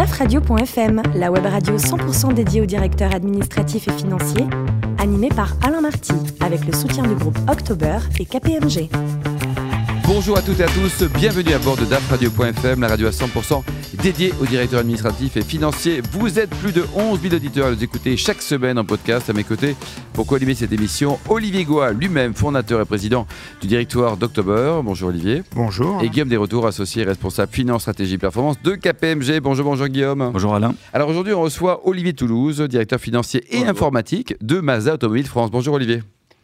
dafradio.fm, la web radio 100% dédiée aux directeurs administratifs et financiers, animée par Alain Marty, avec le soutien du groupe October et KPMG. Bonjour à toutes et à tous, bienvenue à bord de dafradio.fm, la radio à 100% dédiée aux directeurs administratifs et financiers. Vous êtes plus de 11 000 auditeurs à nous écouter chaque semaine en podcast à mes côtés. Pour co-animer cette émission, Olivier Goua, lui-même fondateur et président du directoire d'October. Bonjour Olivier. Bonjour. Et Guillaume Desretours, associé et responsable finance, stratégie, performance de KPMG. Bonjour, bonjour Guillaume. Bonjour Alain. Alors aujourd'hui, on reçoit Olivier Toulouse, directeur financier et informatique de Mazda Automobile France. Bonjour Olivier.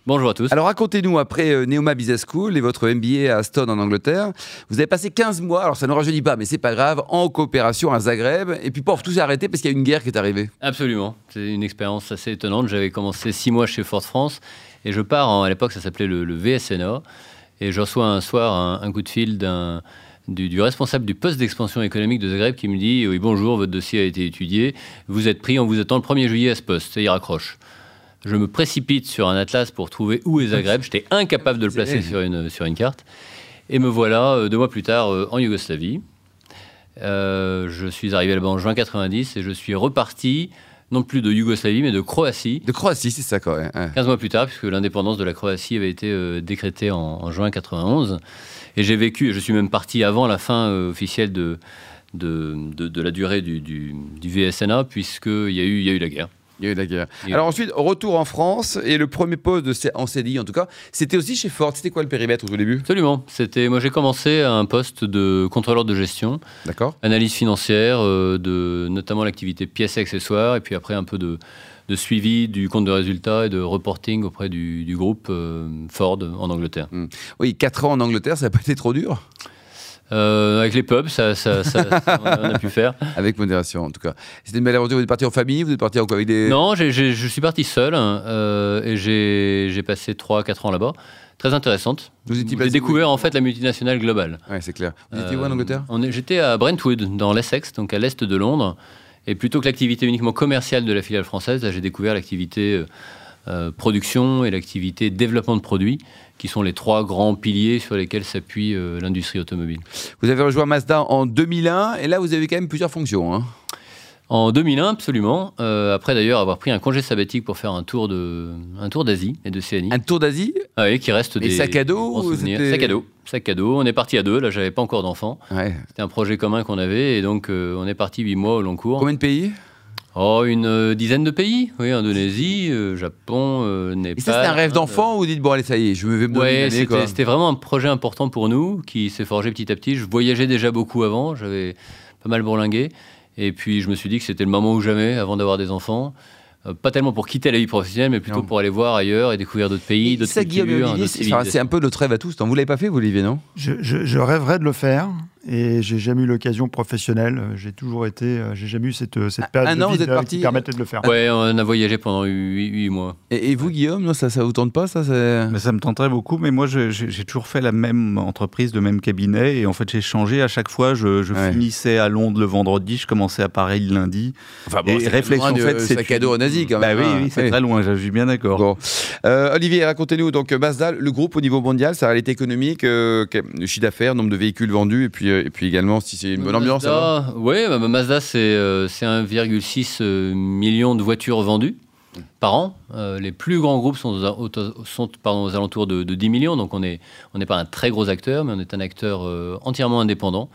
Bonjour à tous. Alors racontez-nous, après euh, Neoma Business School et votre MBA à Aston en Angleterre, vous avez passé 15 mois, alors ça ne rajeunit pas, mais c'est pas grave, en coopération à Zagreb, et puis pof, tout s'est arrêté parce qu'il y a une guerre qui est arrivée. Absolument, c'est une expérience assez étonnante. J'avais commencé 6 mois chez Ford France, et je pars, en- à l'époque ça s'appelait le, le VSNA, et je reçois un soir un, un coup de fil d'un... Du, du responsable du poste d'expansion économique de Zagreb qui me dit Oui, bonjour, votre dossier a été étudié, vous êtes pris, on vous attend le 1er juillet à ce poste. Et il raccroche. Je me précipite sur un atlas pour trouver où est Zagreb. J'étais incapable de le placer sur une, sur une carte. Et me voilà euh, deux mois plus tard euh, en Yougoslavie. Euh, je suis arrivé là-bas en juin 90 et je suis reparti, non plus de Yougoslavie, mais de Croatie. De Croatie, c'est ça même. hein. 15 mois plus tard, puisque l'indépendance de la Croatie avait été euh, décrétée en, en juin 91. Et j'ai vécu, et je suis même parti avant la fin euh, officielle de, de, de- de la durée du, du, du VSNA, puisqu'il y, a eu- il y a eu la guerre. Il y a eu la guerre. Alors ensuite, retour en France, et le premier poste de C- en CDI en tout cas, c'était aussi chez Ford. C'était quoi le périmètre au tout début? Absolument. C'était, moi, j'ai commencé à un poste de contrôleur de gestion, D'accord analyse financière, euh, de notamment l'activité pièces et accessoires, et puis après un peu de, de suivi du compte de résultats et de reporting auprès du, du groupe euh, Ford en Angleterre. Oui, 4 ans en Angleterre, ça n'a pas été trop dur? Euh, avec les pubs, ça, ça- ça- ça- on, a, pu faire. Avec modération en tout cas. C'était une belle aventure, vous êtes parti en famille, vous êtes parti en quoi avec des... Non, je suis parti seul hein, euh, et j'ai passé 3-4 ans là-bas. Très intéressante. Vous étiez J'ai découvert en fait la multinationale globale. Ouais, c'est clair. Vous étiez où en Euh, Angleterre? J'étais à Brentwood, dans l'Essex, donc à l'est de Londres. Et plutôt que l'activité uniquement commerciale de la filiale française, j'ai découvert l'activité euh, euh, production et l'activité développement de produits, qui sont les trois grands piliers sur lesquels s'appuie euh, l'industrie automobile. Vous avez rejoint Mazda en 2001, et là vous avez quand même plusieurs fonctions. hein. En 2001, absolument. Euh, après d'ailleurs avoir pris un congé sabbatique pour faire un tour de un tour d'Asie et d'Océanie. Un tour d'Asie Ah oui, qui reste Et des sac à dos Sac à dos. Sac à dos. On est parti à deux. Là, j'avais pas encore d'enfants. Ouais. C'était un projet commun qu'on avait et donc euh, on est parti huit mois au long cours. Combien de pays? Oh, une euh, dizaine de pays. Oui, Indonésie, euh, Japon, euh, Népal. Et ça, c'était un rêve d'enfant ou vous dites, bon, allez, ça y est, je me vais me donner une Ouais, année, c'était quoi. c'était vraiment un projet important pour nous qui s'est forgé petit à petit. Je voyageais déjà beaucoup avant, j'avais pas mal bourlingué. Et puis je me suis dit que c'était le moment ou jamais avant d'avoir des enfants. Euh, pas tellement pour quitter la vie professionnelle, mais plutôt Non. pour aller voir ailleurs et découvrir d'autres pays, d'autres ça, Guillaume et cultures, c'est c'est un peu notre rêve à tous. Vous l'avez pas fait, vous, Olivier, non? Je, je- je rêverais de le faire et j'ai jamais eu l'occasion professionnelle. J'ai toujours été, euh, j'ai jamais eu cette, cette période un de an, vide vous êtes euh, parti- qui permettait de le faire. Ouais, on a voyagé pendant huit huit mois. et, et vous, Guillaume, non, ça, ça vous tente pas, ça Mais ça me tenterait beaucoup, mais moi j'ai toujours fait la même entreprise, le même cabinet, et en fait j'ai changé à chaque fois. Je, je Ouais. finissais à Londres le vendredi, je commençais à Paris le lundi. Enfin, Et c'est réflexion loin de faite, c'est sac à dos en Asie, quand Bah même. oui, hein. oui, c'est Oui. très loin, je suis bien d'accord. Bon. Euh, Olivier, racontez-nous donc Mazda, le groupe au niveau mondial, sa réalité économique, euh, le chiffre d'affaires, nombre de véhicules vendus, et puis, euh, et puis également si c'est une bonne ambiance. oui, bah, bah, Mazda, c'est euh, c'est 1,6 euh, million de voitures vendues par an. Euh, les plus grands groupes sont, aux, alentours de, de 10 millions, donc on n'est pas un très gros acteur, mais on est un acteur euh, entièrement indépendant,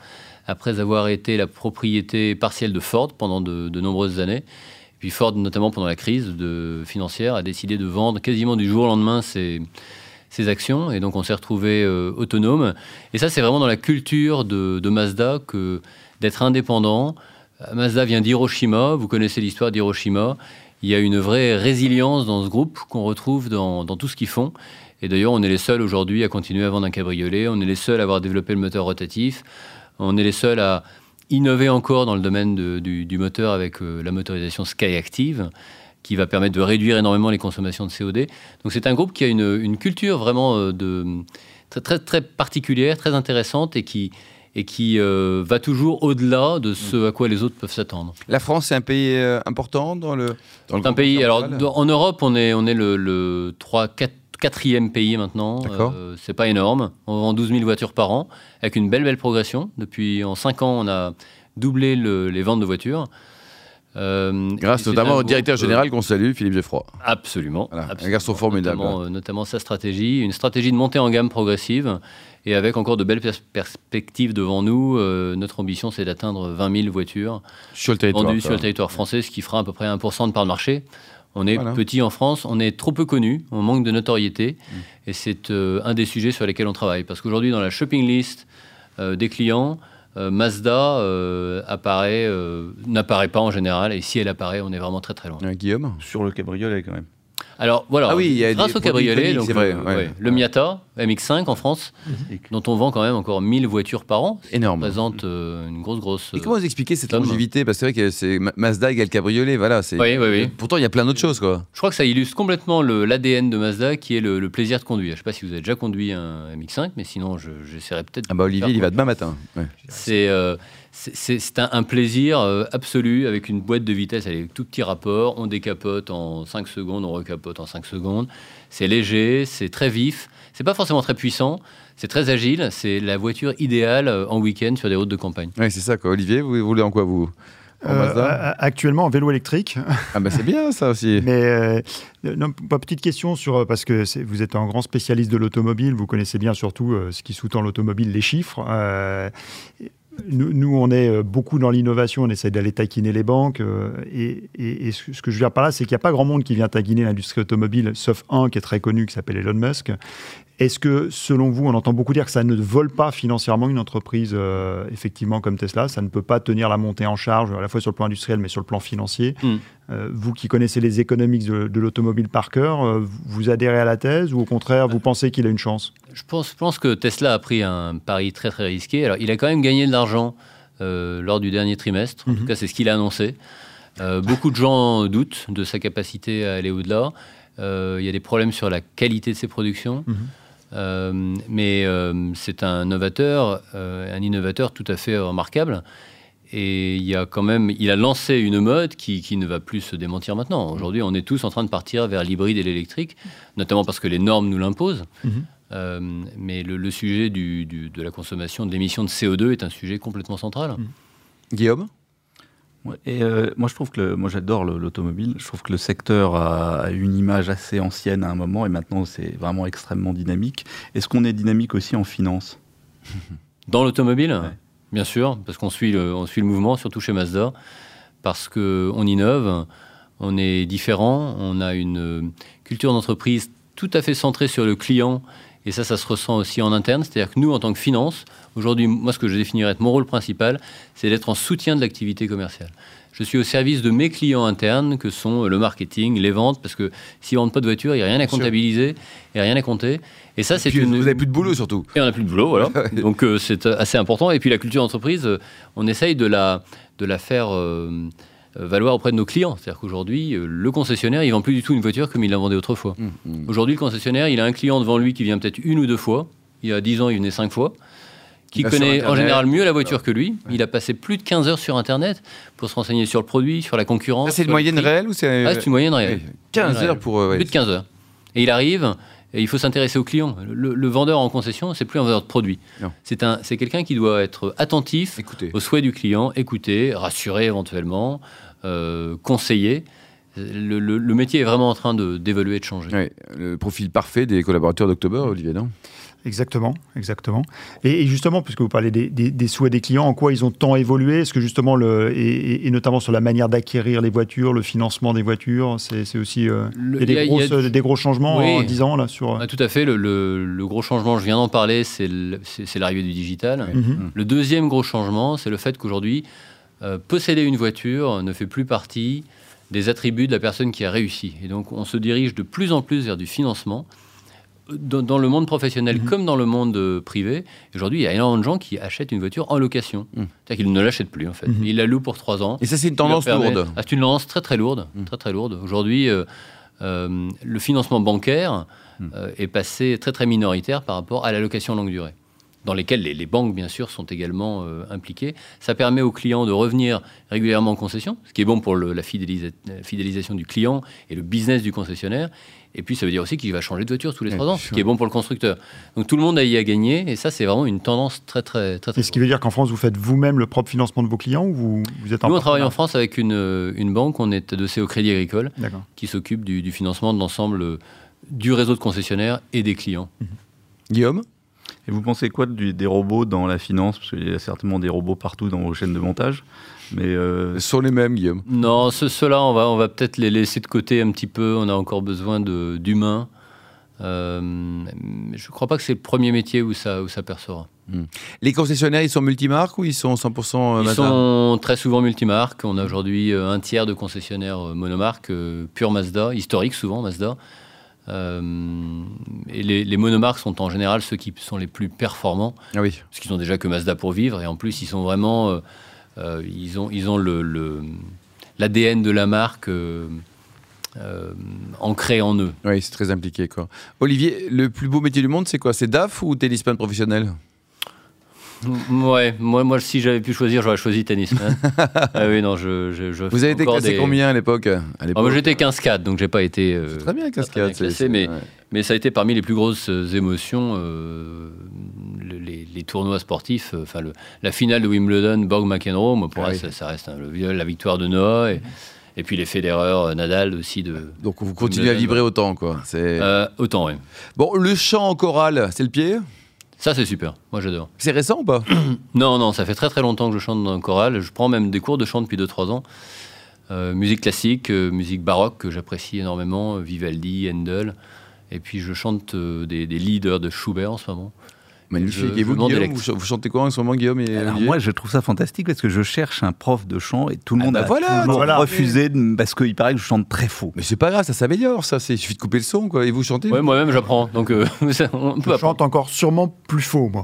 après avoir été la propriété partielle de Ford pendant de, nombreuses années. Puis Ford, notamment pendant la crise financière, a décidé de vendre quasiment du jour au lendemain ses, ses actions, et donc on s'est retrouvé euh, autonome. Et ça, c'est vraiment dans la culture de, Mazda que d'être indépendant. Mazda vient d'Hiroshima, vous connaissez l'histoire d'Hiroshima. Il y a une vraie résilience dans ce groupe qu'on retrouve dans, tout ce qu'ils font. Et d'ailleurs, on est les seuls aujourd'hui à continuer à vendre un cabriolet, on est les seuls à avoir développé le moteur rotatif, on est les seuls à innover encore dans le domaine du moteur avec euh, la motorisation Skyactiv, qui va permettre de réduire énormément les consommations de CO2. Donc c'est un groupe qui a une, une culture vraiment euh, de, très, très, très particulière, très intéressante et qui, et qui euh, va toujours au-delà de ce à quoi les autres peuvent s'attendre. La France, c'est un pays euh, important dans le. Dans le un pays. Alors, en Europe, on est, on est le, le 3, 4, quatrième pays maintenant. D'accord. Euh, c'est pas énorme. On vend 12 000 voitures par an, avec une belle, belle progression. Depuis en 5 ans, on a doublé le- les ventes de voitures. Euh, Grâce notamment un au directeur euh, général qu'on salue, Philippe Geoffroy. Absolument. Voilà, un absolument. garçon formidable. Notamment, euh, notamment sa stratégie, une stratégie de montée en gamme progressive et avec encore de belles pers- perspectives devant nous. Euh, notre ambition, c'est d'atteindre 20 000 voitures Sur vendues sur le territoire français, ce qui fera à peu près 1% de part de marché. On est Voilà. petit en France, on est trop peu connu, on manque de notoriété Mm. et c'est un des sujets sur lesquels on travaille. Parce qu'aujourd'hui, dans la shopping list des clients, Mazda euh, apparaît, euh, n'apparaît pas en général et si elle apparaît, on est vraiment très très loin. Euh, Guillaume? Sur le cabriolet, quand même. Alors voilà, Ah oui, il y a grâce des au cabriolet, iconiques, donc, c'est vrai, euh, ouais. ouais, le Miata MX5 en France, dont on vend quand même encore 1000 voitures par an, ça Énorme. représente euh, une grosse grosse. Et comment vous expliquez cette Tom. longévité? Parce que c'est vrai que c'est Ma- Mazda égale cabriolet, voilà. Oui, oui, oui. Pourtant, il y a plein d'autres choses, quoi. Je crois que ça illustre complètement l'ADN de Mazda, qui est le, le plaisir de conduire. Je ne sais pas si vous avez déjà conduit un MX5, mais sinon, je- j'essaierai peut-être. Ah bah Olivier, il y va demain matin. Ouais. C'est euh, c'est- c'est- c'est un, un plaisir euh, absolu avec une boîte de vitesse avec tout petit rapport. On décapote en 5 secondes, on recapote en 5 secondes. C'est léger, c'est très vif. C'est pas forcément très puissant. C'est très agile. C'est la voiture idéale euh, en week-end sur des routes de campagne. Ouais, c'est ça, quoi. Olivier, vous voulez en quoi, vous? En Euh, actuellement en vélo électrique. Ah bah c'est bien, ça aussi. Mais euh, non, pas petite question sur parce que vous êtes un grand spécialiste de l'automobile, vous connaissez bien surtout euh, ce qui sous-tend l'automobile, les chiffres. Nous, nous, on est euh, beaucoup dans l'innovation, on essaie d'aller taquiner les banques. euh, et, et- et ce que je veux dire par là, c'est qu'il n'y a pas grand monde qui vient taquiner l'industrie automobile, sauf un qui est très connu, qui s'appelle Elon Musk. Est-ce que, selon vous, on entend beaucoup dire que ça ne vole pas financièrement une entreprise, euh, effectivement, comme Tesla? Ça ne peut pas tenir la montée en charge, à la fois sur le plan industriel, mais sur le plan financier. Mm. Euh, vous qui connaissez les économiques de, de l'automobile par cœur, vous adhérez à la thèse ou au contraire, vous pensez qu'il a une chance? Je pense, je pense que Tesla a pris un pari très très risqué. Alors, il a quand même gagné de l'argent euh, lors du dernier trimestre. En Mhm. tout cas, c'est ce qu'il a annoncé. Euh, beaucoup de gens doutent de sa capacité à aller au-delà. Euh, il y a des problèmes sur la qualité de ses productions. Mhm. Mais c'est un novateur, un innovateur tout à fait remarquable. Et il y a quand même, il a lancé une mode qui, qui ne va plus se démentir maintenant. Aujourd'hui, on est tous en train de partir vers l'hybride et l'électrique, notamment parce que les normes nous l'imposent. Mhm. Euh, mais le, le sujet du- du- de la consommation, de l'émission de CO2 est un sujet complètement central. Guillaume Ouais, Et euh, moi, je trouve que le- moi, j'adore le- l'automobile. Je trouve que le secteur a, a une image assez ancienne à un moment et maintenant, c'est vraiment extrêmement dynamique. Est-ce qu'on est dynamique aussi en finance? Dans l'automobile, Ouais. bien sûr, parce qu'on suit, le, on suit le mouvement, surtout chez Mazda, parce qu'on innove, on est différent, on a une euh, culture d'entreprise tout à fait centrée sur le client, et ça, ça se ressent aussi en interne. C'est-à-dire que nous, en tant que finance, aujourd'hui, moi, ce que je définirais être mon rôle principal, c'est d'être en soutien de l'activité commerciale. Je suis au service de mes clients internes, que sont le marketing, les ventes, parce que s'ils ne vendent pas de voiture, il n'y a rien à comptabiliser, il n'y a rien à compter. Et ça, c'est une... Vous n'avez plus de boulot, surtout. Et on n'a plus de boulot, voilà. Donc euh, c'est euh, assez important. Et puis la culture d'entreprise, euh, on essaye de la, de la faire euh, valoir auprès de nos clients. C'est-à-dire qu'aujourd'hui, euh, le concessionnaire, il vend plus du tout une voiture comme il la vendait autrefois. Hum, hum. Aujourd'hui, le concessionnaire, il a un client devant lui qui vient peut-être une ou deux fois. Il y a 10 ans, il venait cinq fois. Qui connaît en général mieux la voiture que lui. Il a passé plus de 15 heures sur Internet pour se renseigner sur le produit, sur la concurrence. C'est une moyenne réelle ou c'est. Ah, c'est une moyenne réelle. 15 Ouais. heures pour. euh, ouais. Plus de 15 heures. Et il arrive, et il faut s'intéresser au client. Le, le vendeur en concession, c'est plus un vendeur de produit. C'est un, c'est quelqu'un qui doit être attentif Écoutez. aux souhaits du client, écouter, rassurer éventuellement, euh, conseiller. Le, le- le métier est vraiment en train de d'évoluer et de changer. Ouais, le profil parfait des collaborateurs d'October, Olivier, non? Exactement, exactement. Et, et justement, puisque vous parlez des, des- des souhaits des clients, en quoi ils ont tant évolué? Est-ce que justement, le, et, notamment sur la manière d'acquérir les voitures, le financement des voitures, c'est aussi euh, Le- il y a des, il y a- grosses- des gros changements Oui. en 10 ans là sur. Ah, tout à fait. Le, le- le gros changement, je viens d'en parler, c'est l'arrivée du digital. Mhm. Le deuxième gros changement, c'est le fait qu'aujourd'hui, euh, posséder une voiture ne fait plus partie des attributs de la personne qui a réussi. Et donc, on se dirige de plus en plus vers du financement. Dans, dans le monde professionnel Mhm. comme dans le monde euh, privé, aujourd'hui, il y a énormément de gens qui achètent une voiture en location. Mhm. C'est-à-dire qu'ils ne l'achètent plus, en fait. Mhm. Ils la louent pour trois ans. Et ça, c'est une tendance lourde. Ah, c'est une tendance très très lourde, Mm. très très lourde. Aujourd'hui, euh, euh, le financement bancaire euh, est passé très très minoritaire par rapport à la location longue durée. Dans lesquels les, banques, bien sûr, sont également impliquées. Ça permet aux clients de revenir régulièrement en concession, ce qui est bon pour la fidélisation du client et le business du concessionnaire. Et puis ça veut dire aussi qu'il va changer de voiture tous les trois ans, ce qui est bon pour le constructeur. Donc tout le monde a y à gagner, et ça c'est vraiment une tendance très très très. très et ce qui veut dire qu'en France vous faites vous-même le propre financement de vos clients ou vous, vous êtes Nous on travaille en France avec une, une banque, on est adossé au Crédit Agricole, qui s'occupe du, du, financement de l'ensemble du réseau de concessionnaires et des clients. Guillaume? Et vous pensez quoi des robots dans la finance? Parce qu'il y a certainement des robots partout dans vos chaînes de montage. Mais euh... Ce sont les mêmes, Guillaume. Non, ceux-là, on va, on va peut-être les laisser de côté un petit peu. On a encore besoin d'humains. Euh, je ne crois pas que c'est le premier métier où ça, où ça percera. Hmm. Les concessionnaires, ils sont multimarques ou ils sont 100% euh, Ils sont très souvent multimarques. On a aujourd'hui euh, un tiers de concessionnaires monomarques, pure Mazda, historique souvent Mazda. Et les, les, monomarques sont en général ceux qui sont les plus performants. Ah oui. Parce qu'ils ont déjà que Mazda pour vivre. Et en plus, ils sont vraiment euh, ils ont, ils ont le, l'ADN de la marque euh, euh, ancré en eux. Oui, c'est très impliqué. Quoi. Olivier, le plus beau métier du monde, c'est quoi? C'est DAF ou tennisman professionnel? Ouais, moi, moi si j'avais pu choisir, j'aurais choisi tennisman. ah oui, non, je, je, Vous avez été classé combien à l'époque ah, J'étais 15-4, donc j'ai pas été. très bien 15-4. Mais, mais ça a été parmi les plus grosses émotions les, tournois sportifs, euh, enfin la finale de Wimbledon, Borg McEnroe, pour moi, ça, reste la victoire de Noah. Et, et puis les fédéreurs, euh, Nadal aussi. De, Donc vous continuez à vibrer autant, quoi. Euh, autant, oui. Bon, le chant en chorale, c'est le pied? Ça, c'est super. Moi, j'adore. C'est récent ou pas Non, non, ça fait très très longtemps que je chante dans le choral. Je prends même des cours de chant depuis 2-3 ans. musique classique, musique baroque que j'apprécie énormément, Vivaldi, Handel. Et puis je chante des, des, leaders de Schubert en ce moment. Magnifique. et vous, Guillaume, vous, chantez quoi en ce moment, Guillaume et Moi, je trouve ça fantastique parce que je cherche un prof de chant et tout le ah monde bah a voilà, toujours refusé parce qu'il paraît que je chante très faux. Mais c'est pas grave, ça s'améliore, ça. Il suffit de couper le son, quoi. Et vous chantez Oui, moi-même, j'apprends. Donc, euh, je chante encore sûrement plus faux, moi.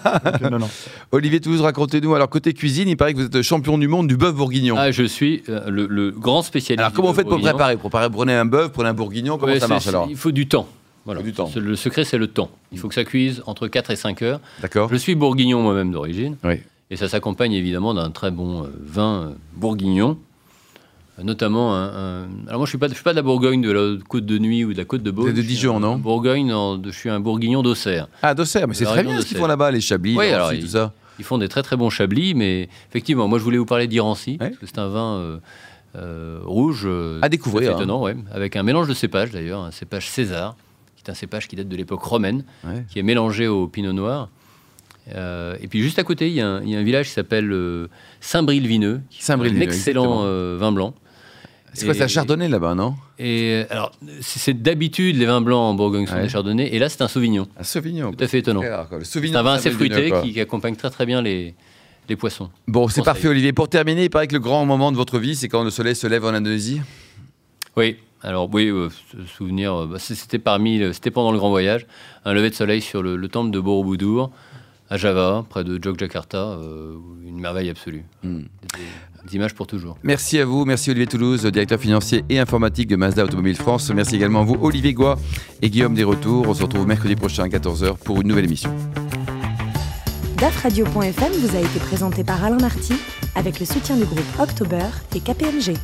non, non. Olivier Toulouse, racontez-nous. Alors, côté cuisine, il paraît que vous êtes champion du monde du bœuf bourguignon. Ah, je suis euh, le, grand spécialiste. Alors, comment vous faites pour préparer? Pour préparer, prenez un bœuf, prenez un bourguignon, comment ça marche alors? Il faut du temps. Le secret, c'est le temps. Il faut que ça cuise entre 4 et 5 heures. D'accord. Je suis bourguignon moi-même d'origine. Oui. Et ça s'accompagne évidemment d'un très bon euh, vin euh, bourguignon. Notamment un, Alors moi, je ne suis, pas, suis pas de la Bourgogne, de la Côte de Nuit ou de la Côte de Beaune. de Dijon, non? Bourgogne, je suis un bourguignon d'Auxerre. Ah, d'Auxerre, mais c'est très bien ce qu'ils font là-bas, les chablis, oui, alors, tout ça. Ils font des très très bons chablis, mais effectivement, moi je voulais vous parler d'Irancy, parce que c'est un vin euh, rouge. à découvrir. Hein. étonnant, ouais, avec un mélange de cépages d'ailleurs, un cépage César, c'est un cépage qui date de l'époque romaine, qui est mélangé au pinot noir. Euh, et puis juste à côté, il y, a un, village qui s'appelle euh, Saint-Bril-Vineux, Saint un excellent euh, vin blanc. C'est quoi, c'est un chardonnay là-bas, non? Et alors, c'est d'habitude les vins blancs en Bourgogne sont des chardonnays, et là c'est un sauvignon. Un sauvignon. Tout à fait étonnant. C'est un vin assez fruité qui, accompagne très très bien les, les poissons. Bon, c'est parfait, Olivier. Pour terminer, il paraît que le grand moment de votre vie, c'est quand le soleil se lève en Indonésie? Oui, alors oui, euh, souvenir, euh, bah, c'était parmi, c'était pendant le grand voyage, un lever de soleil sur le, temple de Borobudur à Java, près de Jogjakarta, euh, une merveille absolue. Hmm. Des, images pour toujours. Merci à vous, merci Olivier Toulouse, directeur financier et informatique de Mazda Automobile France. Merci également à vous, Olivier Goua et Guillaume Desretours. On se retrouve mercredi prochain à 14h pour une nouvelle émission. DAFradio.fm vous a été présenté par Alain Marty avec le soutien du groupe October et KPMG.